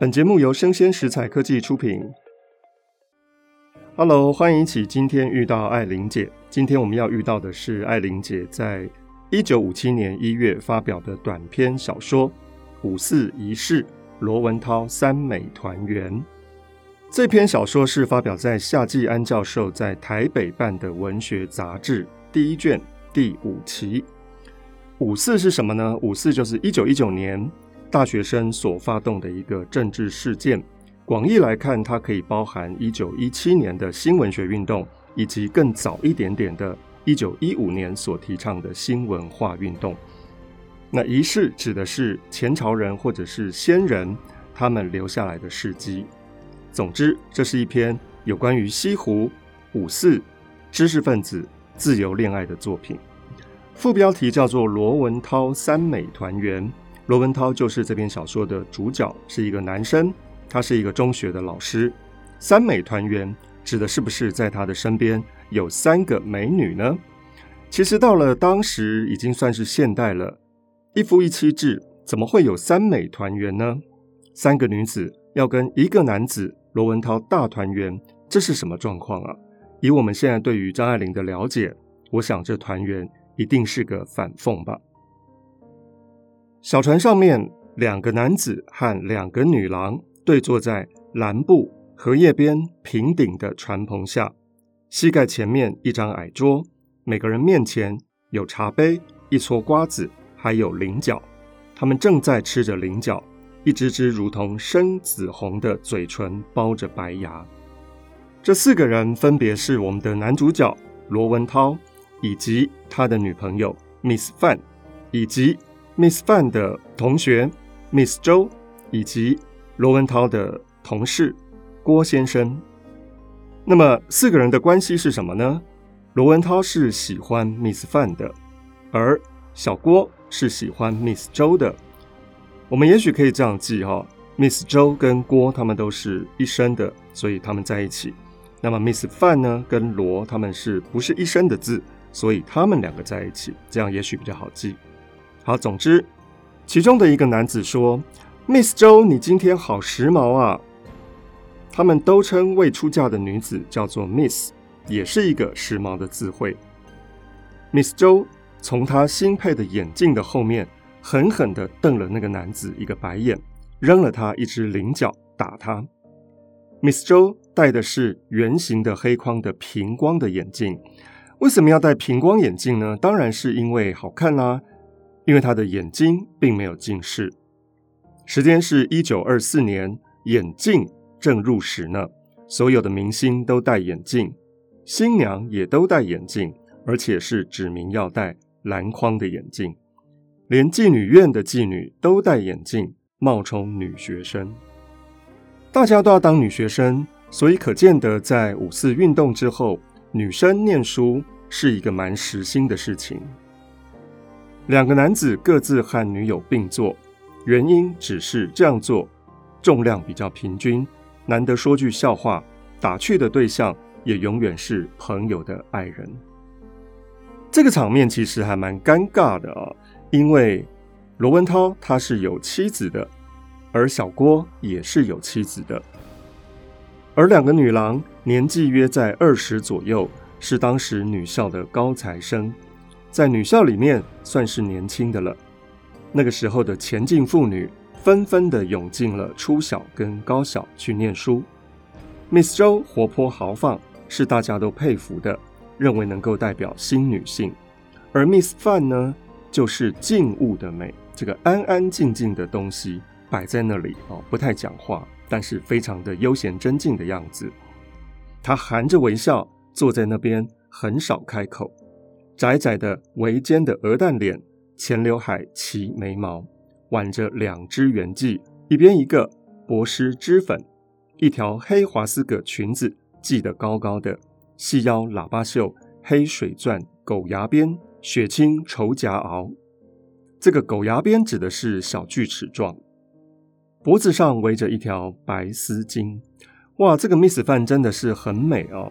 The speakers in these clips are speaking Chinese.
本节目由生鲜食材科技出品。Hello，欢迎一起今天遇到爱玲姐。今天我们要遇到的是爱玲姐在一九五七年一月发表的短篇小说《五四仪式》，罗文涛三美团圆。这篇小说是发表在夏季安教授在台北办的文学杂志第一卷第五期。五四是什么呢？五四就是一九一九年。大学生所发动的一个政治事件，广义来看，它可以包含一九一七年的新文学运动，以及更早一点点的一九一五年所提倡的新文化运动。那仪式指的是前朝人或者是先人他们留下来的事迹。总之，这是一篇有关于西湖、五四、知识分子、自由恋爱的作品。副标题叫做《罗文涛三美团圆》。罗文涛就是这篇小说的主角，是一个男生，他是一个中学的老师。三美团圆指的是不是在他的身边有三个美女呢？其实到了当时已经算是现代了，一夫一妻制怎么会有三美团圆呢？三个女子要跟一个男子罗文涛大团圆，这是什么状况啊？以我们现在对于张爱玲的了解，我想这团圆一定是个反讽吧。小船上面，两个男子和两个女郎对坐在蓝布荷叶边平顶的船篷下，膝盖前面一张矮桌，每个人面前有茶杯、一撮瓜子，还有菱角。他们正在吃着菱角，一只只如同深紫红的嘴唇包着白牙。这四个人分别是我们的男主角罗文涛，以及他的女朋友 Miss 范，以及。Miss Fan 的同学 Miss 周，以及罗文涛的同事郭先生。那么四个人的关系是什么呢？罗文涛是喜欢 Miss Fan 的，而小郭是喜欢 Miss 周的。我们也许可以这样记哈，Miss 周跟郭他们都是一生的，所以他们在一起。那么 Miss Fan 呢，跟罗他们是不是一生的字，所以他们两个在一起，这样也许比较好记。好，总之，其中的一个男子说：“Miss 周，你今天好时髦啊！”他们都称未出嫁的女子叫做 Miss，也是一个时髦的词汇。Miss 周从他新配的眼镜的后面狠狠地瞪了那个男子一个白眼，扔了他一只菱角打他。Miss 周戴的是圆形的黑框的平光的眼镜，为什么要戴平光眼镜呢？当然是因为好看啦、因为他的眼睛并没有近视，时间是一九二四年，眼镜正入时呢。所有的明星都戴眼镜，新娘也都戴眼镜，而且是指明要戴蓝框的眼镜。连妓女院的妓女都戴眼镜，冒充女学生。大家都要当女学生，所以可见得在五四运动之后，女生念书是一个蛮时兴的事情。两个男子各自和女友并坐，原因只是这样做重量比较平均，难得说句笑话，打趣的对象也永远是朋友的爱人。这个场面其实还蛮尴尬的啊，因为罗文涛他是有妻子的，而小郭也是有妻子的，而两个女郎年纪约在二十左右，是当时女校的高材生。在女校里面算是年轻的了。那个时候的前进妇女纷纷的涌进了初小跟高小去念书。Miss 周活泼豪放，是大家都佩服的，认为能够代表新女性。而 Miss 范呢，就是静物的美，这个安安静静的东西摆在那里哦，不太讲话，但是非常的悠闲真静的样子。她含着微笑坐在那边，很少开口。窄窄的围肩的鹅蛋脸，前刘海齐眉毛，挽着两只圆髻，一边一个薄施脂粉，一条黑华丝葛裙子系得高高的，细腰喇叭袖，黑水钻狗牙边，雪青绸夹袄。这个狗牙边指的是小锯齿状，脖子上围着一条白丝巾。哇，这个 Miss 范真的是很美哦，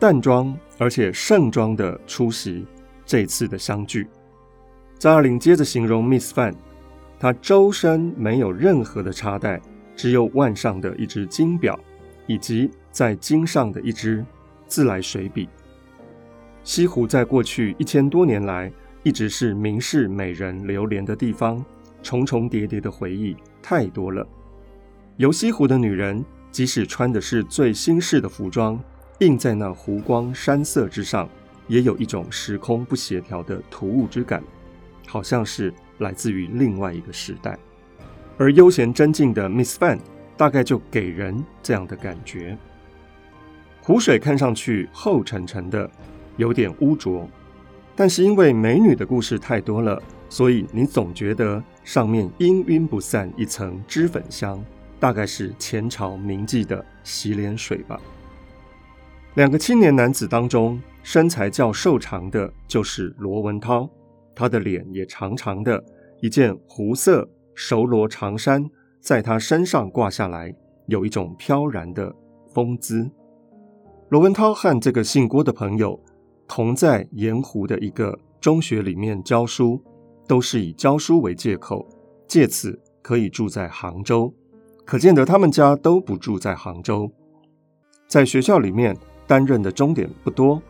淡妆而且盛装的出席。这次的相聚，张爱玲接着形容 Miss 范，她周身没有任何的插袋，只有腕上的一只金表，以及在襟上的一支自来水笔。西湖在过去一千多年来一直是名士美人流连的地方，重重叠叠的回忆太多了。游西湖的女人，即使穿的是最新式的服装，映在那湖光山色之上，也有一种时空不协调的突兀之感，好像是来自于另外一个时代。而悠闲贞静的 Miss Fan 大概就给人这样的感觉。湖水看上去厚沉沉的。有点污浊，但是因为美女的故事太多了，所以你总觉得上面氤氲不散一层脂粉香，大概是前朝名妓的洗脸水吧。两个青年男子当中，身材较瘦长的就是罗文涛，他的脸也长长的，一件湖色熟罗长衫在他身上挂下来，有一种飘然的风姿。罗文涛和这个姓郭的朋友。同在盐湖的一个中学里面教书，都是以教书为借口，借此可以住在杭州。可见得他们家都不住在杭州，在学校里面担任的终点不多，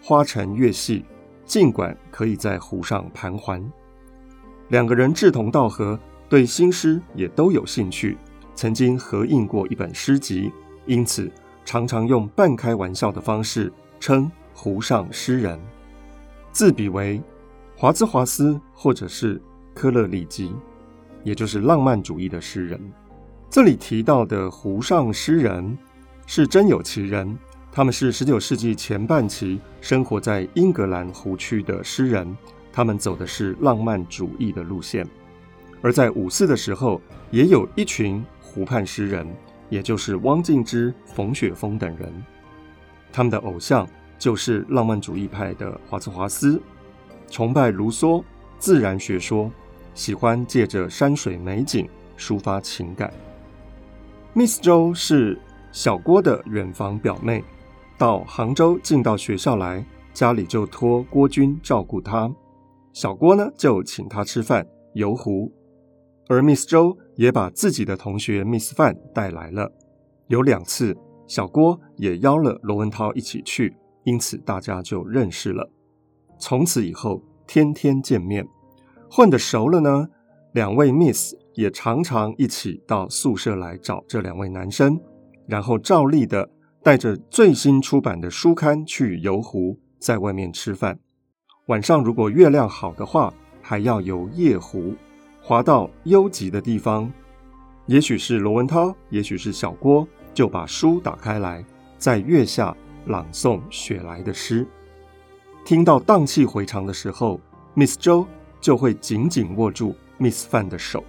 花沉月细，尽管可以在湖上盘桓。两个人志同道合，对新诗也都有兴趣，曾经合印过一本诗集，因此常常用半开玩笑的方式称。湖上诗人，自比为华兹华斯或者是科勒里吉，也就是浪漫主义的诗人。这里提到的湖上诗人是真有其人，他们是十九世纪前半期生活在英格兰湖区的诗人，他们走的是浪漫主义的路线。而在五四的时候，也有一群湖畔诗人，也就是汪静之、冯雪峰等人，他们的偶像。就是浪漫主义派的华兹华斯，崇拜卢梭自然学说，喜欢借着山水美景抒发情感。Miss 周是小郭的远房表妹，到杭州进到学校来，家里就托郭军照顾他。小郭呢就请他吃饭游湖，而 Miss 周也把自己的同学 Miss 范带来了。有两次，小郭也邀了罗文涛一起去。因此，大家就认识了。从此以后，天天见面，混得熟了呢。两位 Miss 也常常一起到宿舍来找这两位男生，然后照例的带着最新出版的书刊去游湖，在外面吃饭。晚上如果月亮好的话，还要游夜湖，滑到幽寂的地方。也许是罗文涛，也许是小郭，就把书打开来，在月下。朗诵雪莱的诗，听到荡气回肠的时候，Miss 周就会紧紧握住 Miss 范的手。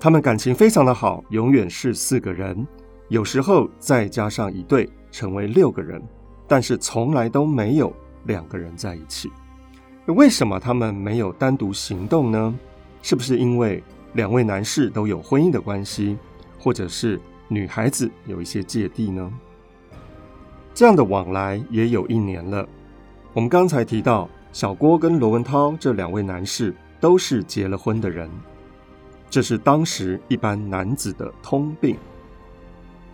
他们感情非常的好，永远是四个人，有时候再加上一对，成为六个人，但是从来都没有两个人在一起。为什么他们没有单独行动呢？是不是因为两位男士都有婚姻的关系，或者是女孩子有一些芥蒂呢？这样的往来也有一年了。我们刚才提到，小郭跟罗文涛这两位男士都是结了婚的人，这是当时一般男子的通病。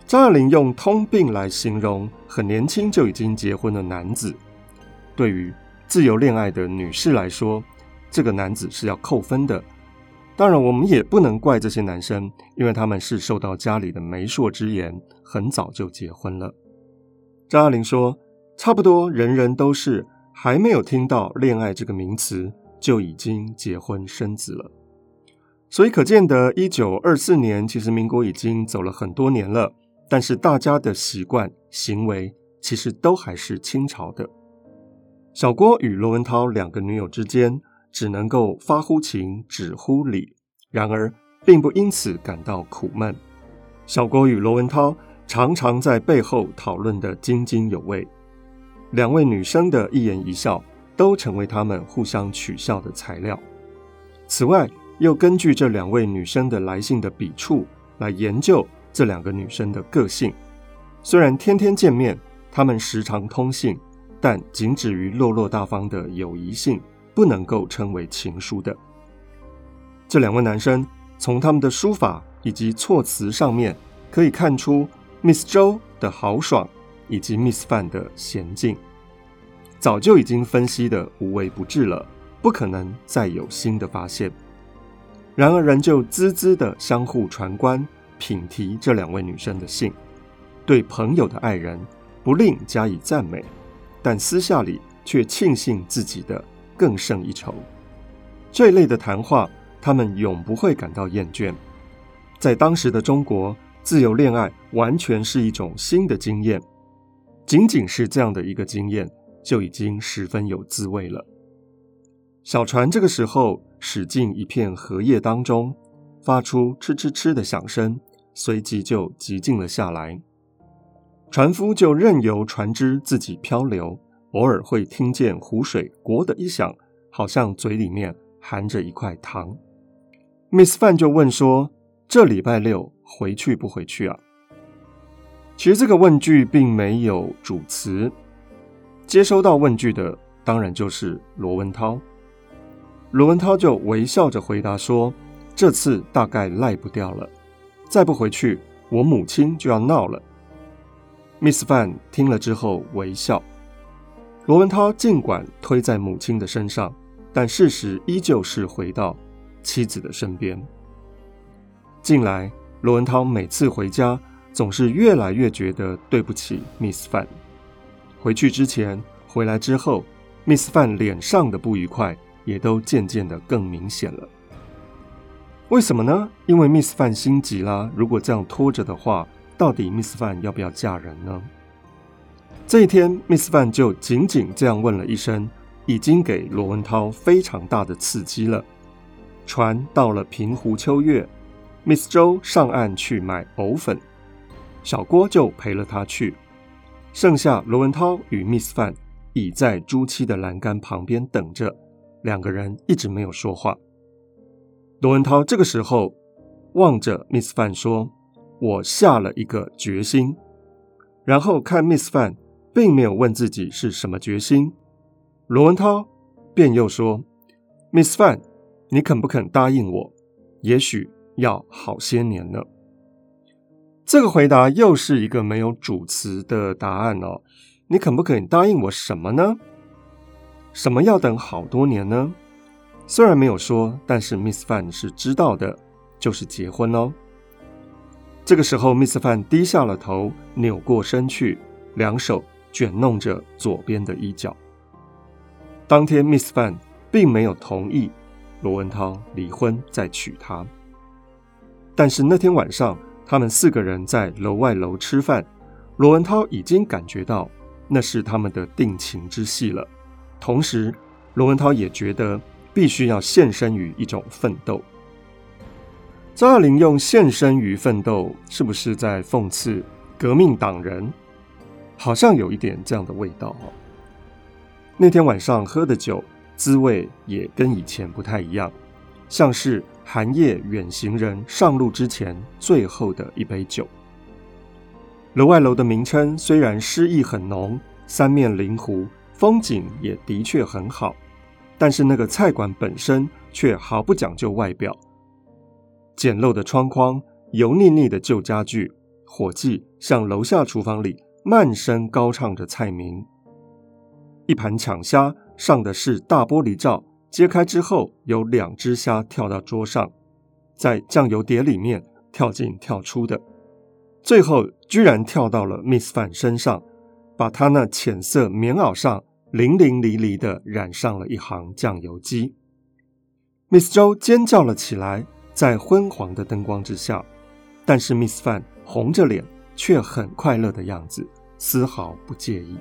张爱玲用“通病”来形容很年轻就已经结婚的男子。对于自由恋爱的女士来说，这个男子是要扣分的。当然，我们也不能怪这些男生，因为他们是受到家里的媒妁之言，很早就结婚了。张爱玲说：“差不多人人都是还没有听到恋爱这个名词，就已经结婚生子了。所以可见得，一九二四年其实民国已经走了很多年了，但是大家的习惯行为其实都还是清朝的。小郭与罗文涛两个女友之间只能够发乎情，止乎礼，然而并不因此感到苦闷。小郭与罗文涛。”常常在背后讨论得津津有味，两位女生的一言一笑都成为他们互相取笑的材料。此外，又根据这两位女生的来信的笔触来研究这两个女生的个性。虽然天天见面，他们时常通信，但仅止于落落大方的友谊信，不能够称为情书的。这两位男生从他们的书法以及措辞上面，可以看出 Miss 周的豪爽以及 Miss 范的娴静，早就已经分析的无微不至了，不可能再有新的发现。然而，仍旧孜孜的相互传观，品提这两位女生的信，对朋友的爱人不吝加以赞美，但私下里却庆幸自己的更胜一筹。这类的谈话，他们永不会感到厌倦。在当时的中国，自由恋爱完全是一种新的经验，仅仅是这样的一个经验，就已经十分有滋味了。小船这个时候驶进一片荷叶当中，发出嗤嗤嗤的响声，随即就寂静了下来。船夫就任由船只自己漂流，偶尔会听见湖水“咕”的一响，好像嘴里面含着一块糖。Miss 范就问说：“这礼拜六回去不回去啊？”其实这个问句并没有主词，接收到问句的当然就是罗文涛。罗文涛就微笑着回答说：“这次大概赖不掉了，再不回去，我母亲就要闹了。” Miss 范听了之后微笑。罗文涛尽管推在母亲的身上，但事实依旧是回到妻子的身边。近来，罗文涛每次回家，总是越来越觉得对不起 Miss 范。回去之前，回来之后，Miss 范脸上的不愉快也都渐渐的更明显了。为什么呢？因为 Miss 范心急啦。如果这样拖着的话，到底 Miss 范要不要嫁人呢？这一天，Miss 范就仅仅这样问了一声，已经给罗文涛非常大的刺激了。船到了平湖秋月，Miss 周上岸去买藕粉，小郭就陪了他去。剩下罗文涛与 Miss 范倚在朱漆的栏杆旁边等着，两个人一直没有说话。罗文涛这个时候望着 Miss 范说：“我下了一个决心。”然后看 Miss 范并没有问自己是什么决心，罗文涛便又说：“Miss 范。”你肯不肯答应我？也许要好些年呢。这个回答又是一个没有主词的答案哦。你肯不肯答应我什么呢？什么要等好多年呢？虽然没有说，但是 Miss 范是知道的，就是结婚哦。这个时候，Miss 范低下了头，扭过身去，两手卷弄着左边的衣角。当天，Miss 范并没有同意。罗文涛离婚再娶她，但是那天晚上，他们四个人在楼外楼吃饭，罗文涛已经感觉到那是他们的定情之戏了。同时，罗文涛也觉得必须要献身于一种奋斗。张爱玲用“献身于奋斗”是不是在讽刺革命党人？好像有一点这样的味道哦。那天晚上喝的酒。滋味也跟以前不太一样，像是寒夜远行人上路之前最后的一杯酒。楼外楼的名称虽然诗意很浓，三面临湖，风景也的确很好，但是那个菜馆本身却毫不讲究外表，简陋的窗框，油腻腻的旧家具，伙计向楼下厨房里慢声高唱着菜名，一盘抢虾。上的是大玻璃罩，揭开之后有两只虾跳到桌上，在酱油碟里面跳进跳出的，最后居然跳到了 Miss 范身上，把她那浅色棉袄上淋淋漓漓的染上了一行酱油迹。Miss 周尖叫了起来，在昏黄的灯光之下，但是 Miss 范红着脸却很快乐的样子，丝毫不介意。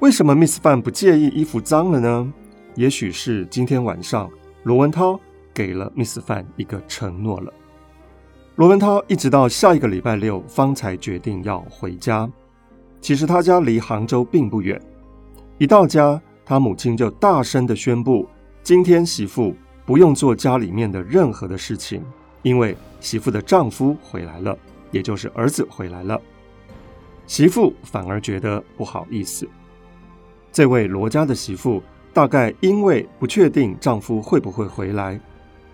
为什么 Miss 范不介意衣服脏了呢？也许是今天晚上罗文涛给了 Miss 范一个承诺了。罗文涛一直到下一个礼拜六方才决定要回家。其实他家离杭州并不远。一到家，他母亲就大声地宣布：今天媳妇不用做家里面的任何的事情，因为媳妇的丈夫回来了，也就是儿子回来了。媳妇反而觉得不好意思。这位罗家的媳妇大概因为不确定丈夫会不会回来，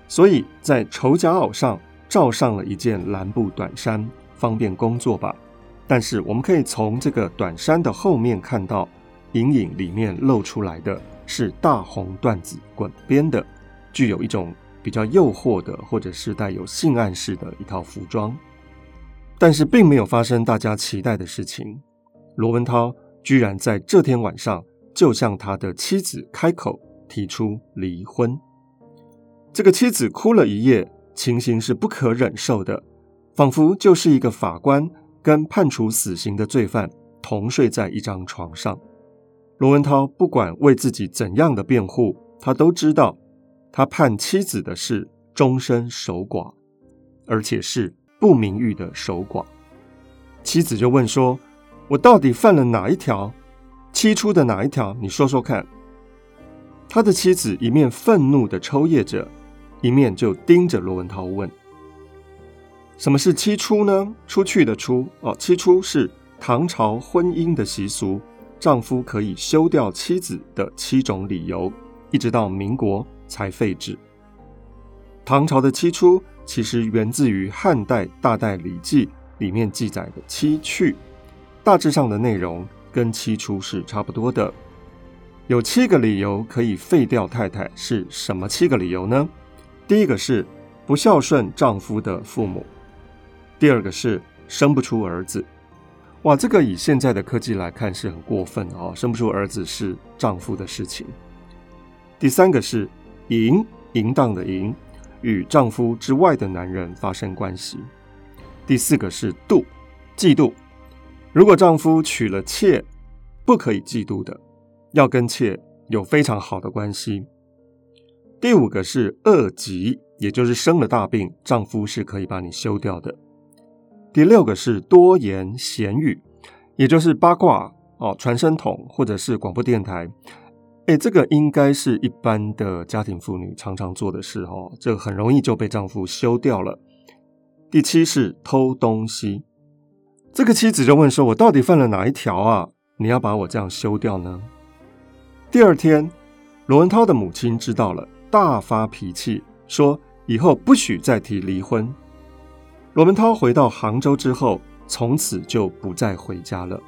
所以在绸夹袄上罩上了一件蓝布短衫，方便工作吧。但是我们可以从这个短衫的后面看到，隐隐里面露出来的是大红缎子滚边的，具有一种比较诱惑的，或者是带有性暗示的一套服装。但是并没有发生大家期待的事情，罗文涛居然在这天晚上就向他的妻子开口提出离婚。这个妻子哭了一夜，情形是不可忍受的，仿佛就是一个法官跟判处死刑的罪犯同睡在一张床上。罗文涛不管为自己怎样的辩护，他都知道，他判妻子的是终身守寡，而且是不名誉的守寡。妻子就问说：“我到底犯了哪一条？七出的哪一条？你说说看。”他的妻子一面愤怒的抽噎着。一面就盯着罗文涛问：“什么是七出呢？出去的出哦，七出是唐朝婚姻的习俗，丈夫可以休掉妻子的七种理由，一直到民国才废止。唐朝的七出其实源自于汉代《大戴礼记》里面记载的七去，大致上的内容跟七出是差不多的。有七个理由可以废掉太太，是什么七个理由呢？”第一个是不孝顺丈夫的父母，第二个是生不出儿子，哇，这个以现在的科技来看是很过分哦，生不出儿子是丈夫的事情。第三个是淫，淫荡的淫，与丈夫之外的男人发生关系。第四个是妒，嫉妒，如果丈夫娶了妾，不可以嫉妒的，要跟妾有非常好的关系。第五个是恶疾，也就是生了大病，丈夫是可以把你休掉的。第六个是多言闲语，也就是八卦哦，传声筒或者是广播电台。诶，这个应该是一般的家庭妇女常常做的事哦，这很容易就被丈夫休掉了。第七是偷东西，这个妻子就问说：“我到底犯了哪一条啊？你要把我这样休掉呢？”第二天，罗文涛的母亲知道了。大发脾气，说以后不许再提离婚。罗文涛回到杭州之后，从此就不再回家了。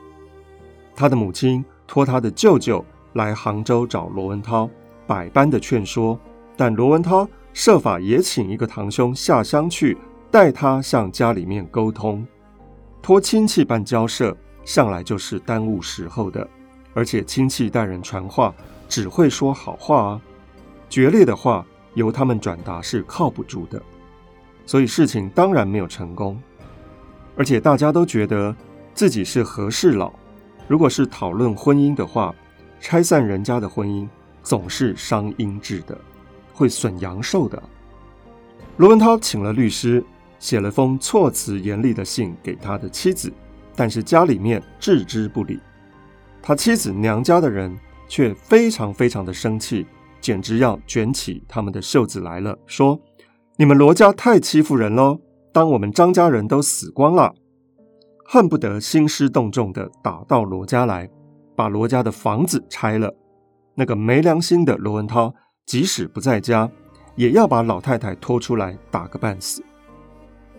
他的母亲托他的舅舅来杭州找罗文涛，百般的劝说，但罗文涛设法也请一个堂兄下乡去，带他向家里面沟通。托亲戚办交涉，向来就是耽误时候的，而且亲戚待人传话，只会说好话啊。决裂的话由他们转达是靠不住的，所以事情当然没有成功。而且大家都觉得自己是和事佬，如果是讨论婚姻的话，拆散人家的婚姻总是伤阴质的，会损阳寿的。罗文涛请了律师，写了封措辞严厉的信给他的妻子，但是家里面置之不理。他妻子娘家的人却非常非常的生气。简直要卷起他们的袖子来了，说：“你们罗家太欺负人喽！当我们张家人都死光了，恨不得兴师动众的打到罗家来，把罗家的房子拆了。那个没良心的罗文涛，即使不在家，也要把老太太拖出来打个半死。”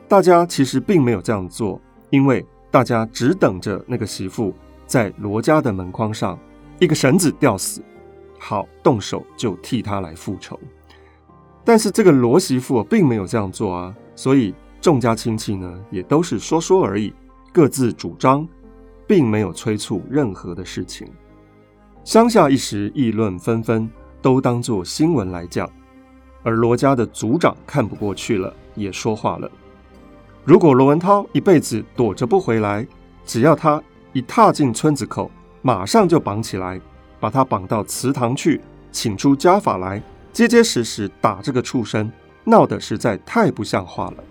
大家其实并没有这样做，因为大家只等着那个媳妇在罗家的门框上一个绳子吊死。好，动手就替他来复仇。但是这个罗媳妇并没有这样做啊，所以众家亲戚呢也都是说说而已，各自主张，并没有催促任何的事情。乡下一时议论纷纷，都当作新闻来讲。而罗家的族长看不过去了，也说话了：如果罗文涛一辈子躲着不回来，只要他一踏进村子口，马上就绑起来。把他绑到祠堂去，请出家法来，结结实实打这个畜生，闹得实在太不像话了。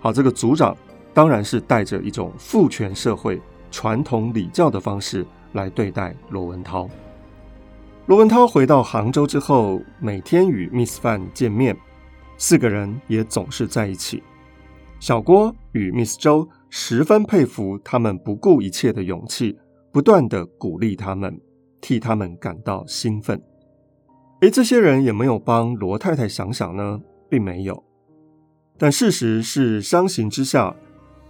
好，这个族长当然是带着一种父权社会传统礼教的方式来对待罗文涛。罗文涛回到杭州之后，每天与 Miss 范见面，四个人也总是在一起。小郭与 Miss 周十分佩服他们不顾一切的勇气，不断地鼓励他们。替他们感到兴奋。诶，这些人有没有帮罗太太想想呢？并没有。但事实是，相形之下，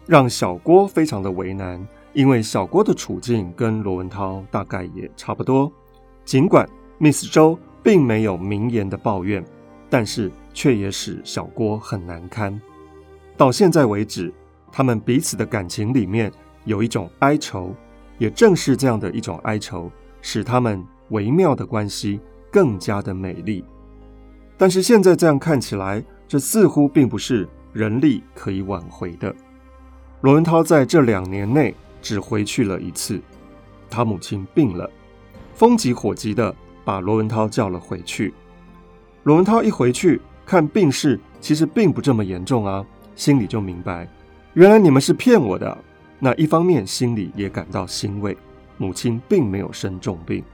让小郭非常的为难，因为小郭的处境跟罗文涛大概也差不多。尽管 Miss 周并没有明言的抱怨，但是却也使小郭很难堪。到现在为止，他们彼此的感情里面有一种哀愁，也正是这样的一种哀愁，使他们微妙的关系更加的美丽。但是现在这样看起来，这似乎并不是人力可以挽回的。罗文涛在这两年内只回去了一次，他母亲病了，风急火急的把罗文涛叫了回去。罗文涛一回去看病势，其实并不这么严重啊，心里就明白，原来你们是骗我的。那一方面心里也感到欣慰，母亲并没有生重病。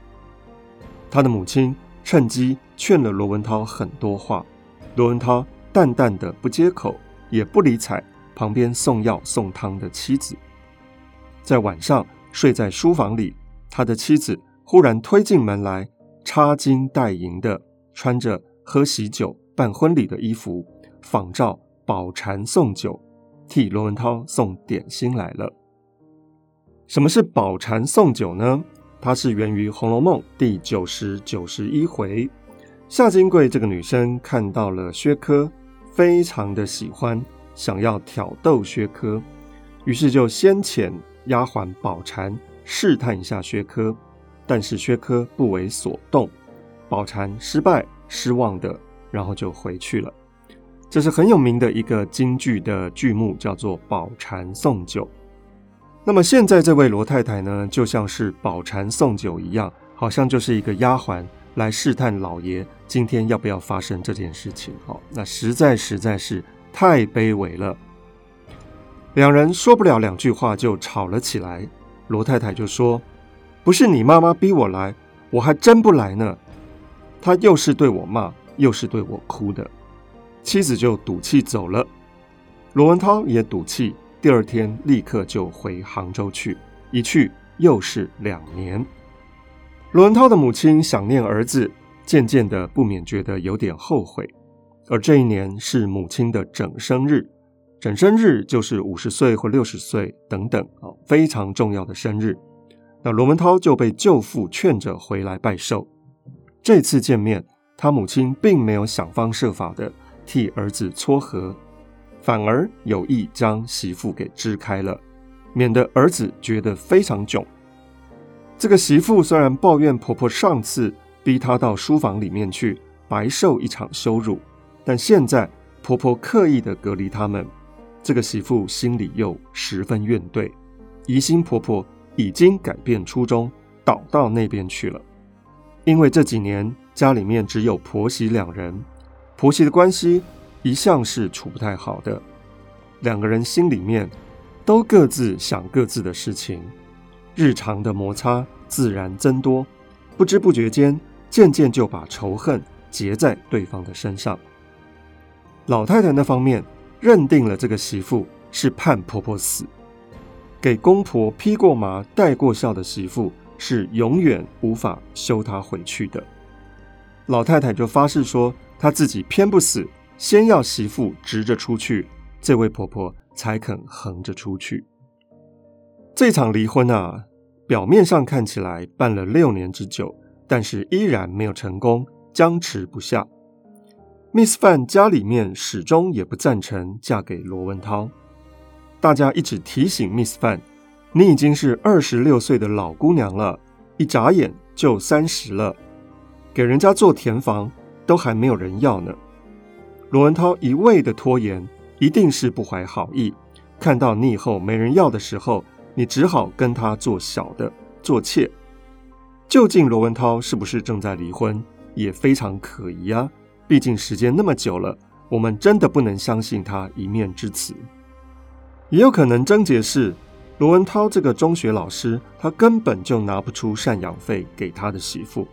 他的母亲趁机劝了罗文涛很多话，罗文涛淡淡的不接口，也不理睬。旁边送药送汤的妻子，在晚上睡在书房里，他的妻子忽然推进门来，插金戴银的，穿着喝喜酒办婚礼的衣服，仿照宝蟾送酒，替罗文涛送点心来了。什么是宝蟾送酒呢？它是源于《红楼梦》第九十九十一回，夏金桂这个女生看到了薛科，非常的喜欢。想要挑逗薛科，于是就先遣丫鬟宝蟾试探一下薛科，但是薛科不为所动，宝蟾失败失望的，然后就回去了。这是很有名的一个京剧的剧目，叫做《宝蟾送酒》。那么现在这位罗太太呢，就像是宝蟾送酒一样，好像就是一个丫鬟来试探老爷今天要不要发生这件事情。好，那实在实在是。太卑微了，两人说不了两句话就吵了起来。罗太太就说：“不是你妈妈逼我来，我还真不来呢。”她又是对我骂，又是对我哭的。妻子就赌气走了，罗文涛也赌气，第二天立刻就回杭州去，一去又是两年。罗文涛的母亲想念儿子，渐渐的不免觉得有点后悔。而这一年是母亲的整生日，整生日就是五十岁或六十岁等等啊，非常重要的生日。那罗文涛就被舅父劝着回来拜寿。这次见面，他母亲并没有想方设法的替儿子撮合，反而有意将媳妇给支开了，免得儿子觉得非常囧。这个媳妇虽然抱怨婆婆上次逼她到书房里面去，白受一场羞辱。但现在婆婆刻意的隔离他们，这个媳妇心里又十分怨怼，疑心婆婆已经改变初衷，倒到那边去了。因为这几年家里面只有婆媳两人，婆媳的关系一向是处不太好的，两个人心里面都各自想各自的事情，日常的摩擦自然增多，不知不觉间渐渐就把仇恨结在对方的身上。老太太那方面认定了这个媳妇是盼婆婆死，给公婆披过麻、戴过孝的媳妇是永远无法休她回去的。老太太就发誓说，她自己偏不死，先要媳妇直着出去，这位婆婆才肯横着出去。这场离婚啊，表面上看起来办了六年之久，但是依然没有成功，僵持不下。Miss 范家里面始终也不赞成嫁给罗文涛，大家一直提醒 Miss 范，你已经是二十六岁的老姑娘了，一眨眼就三十了，给人家做填房都还没有人要呢。罗文涛一味的拖延，一定是不怀好意，看到你以后没人要的时候，你只好跟他做小的，做妾。究竟罗文涛是不是正在离婚，也非常可疑啊。毕竟时间那么久了，我们真的不能相信他一面之词。也有可能症结是罗文涛这个中学老师，他根本就拿不出赡养费给他的媳妇。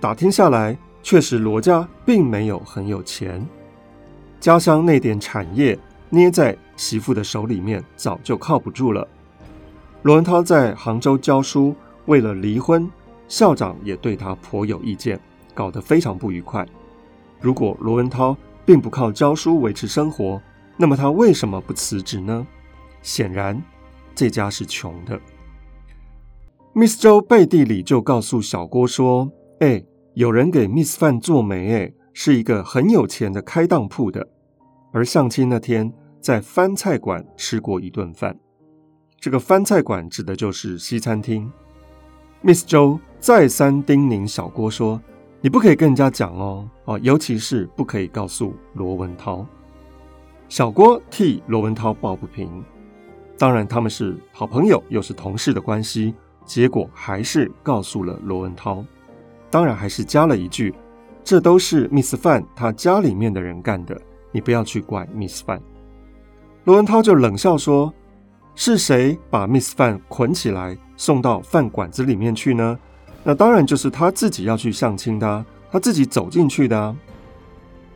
打听下来，确实罗家并没有很有钱，家乡那点产业捏在媳妇的手里面，早就靠不住了。罗文涛在杭州教书，为了离婚，校长也对他颇有意见，搞得非常不愉快。如果罗文涛并不靠教书维持生活，那么他为什么不辞职呢？显然，这家是穷的。Miss 周背地里就告诉小郭说：“哎，有人给 Miss 范做媒，哎，是一个很有钱的开当铺的。而相亲那天，在番菜馆吃过一顿饭。这个番菜馆指的就是西餐厅。Miss 周再三叮咛小郭说：‘你不可以跟人家讲哦，哦，尤其是不可以告诉罗文涛。’小郭替罗文涛抱不平。当然，他们是好朋友，又是同事的关系。”结果还是告诉了罗文涛，当然还是加了一句：“这都是 Miss 范他家里面的人干的，你不要去怪 Miss 范。”罗文涛就冷笑说：“是谁把 Miss 范捆起来送到饭馆子里面去呢？那当然就是他自己要去相亲的，他自己走进去的啊。”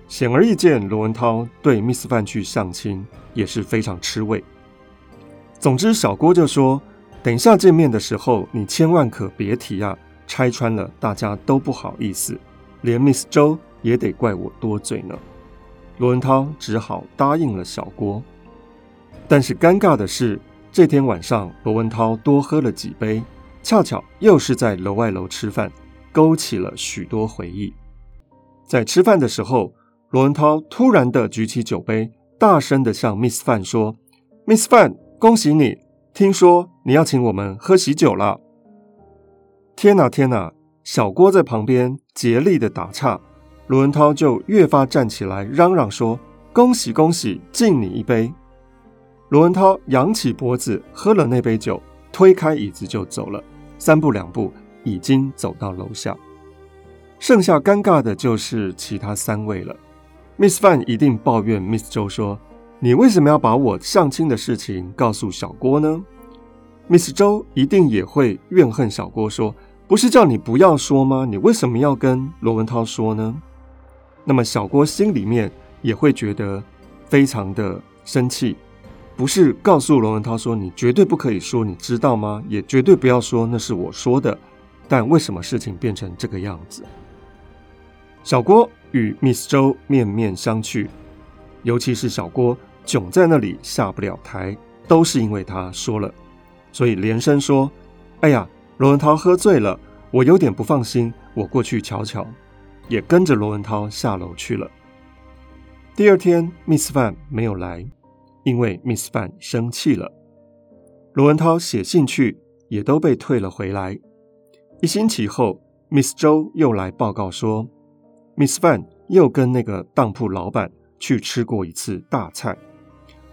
显而易见，罗文涛对 Miss 范去相亲也是非常吃味。总之，小郭就说。等一下见面的时候，你千万可别提啊！拆穿了，大家都不好意思，连 Miss 周也得怪我多嘴呢。罗文涛只好答应了小郭。但是尴尬的是，这天晚上罗文涛多喝了几杯，恰巧又是在楼外楼吃饭，勾起了许多回忆。在吃饭的时候，罗文涛突然的举起酒杯，大声的向 Miss 范说：“Miss 范，恭喜你！”听说你要请我们喝喜酒了。天哪，天哪！小郭在旁边竭力的打岔，罗文涛就越发站起来嚷嚷说：“恭喜恭喜，敬你一杯！”罗文涛扬起脖子喝了那杯酒，推开椅子就走了，三步两步已经走到楼下。剩下尴尬的就是其他三位了。Miss 范一定抱怨 Miss 周说。你为什么要把我相亲的事情告诉小郭呢？Miss 周一定也会怨恨小郭，说：“不是叫你不要说吗？你为什么要跟罗文涛说呢？”那么小郭心里面也会觉得非常的生气，不是告诉罗文涛说：“你绝对不可以说，你知道吗？也绝对不要说那是我说的。”但为什么事情变成这个样子？小郭与 Miss 周面面相觑，尤其是小郭。窘在那里下不了台，都是因为他说了，所以连声说：“哎呀，罗文涛喝醉了，我有点不放心，我过去瞧瞧。”也跟着罗文涛下楼去了。第二天，Miss 范没有来，因为 Miss 范生气了。罗文涛写信去，也都被退了回来。一星期后，Miss 周又来报告说，Miss 范又跟那个当铺老板去吃过一次大菜。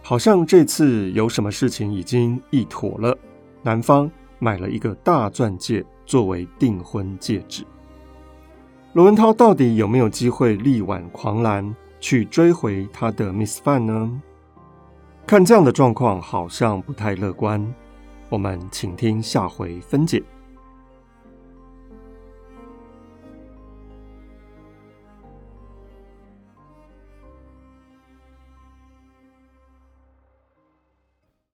好像这次有什么事情已经一妥了，男方买了一个大钻戒作为订婚戒指。罗文涛到底有没有机会力挽狂澜去追回他的 Miss Fan 呢？看这样的状况好像不太乐观，我们请听下回分解。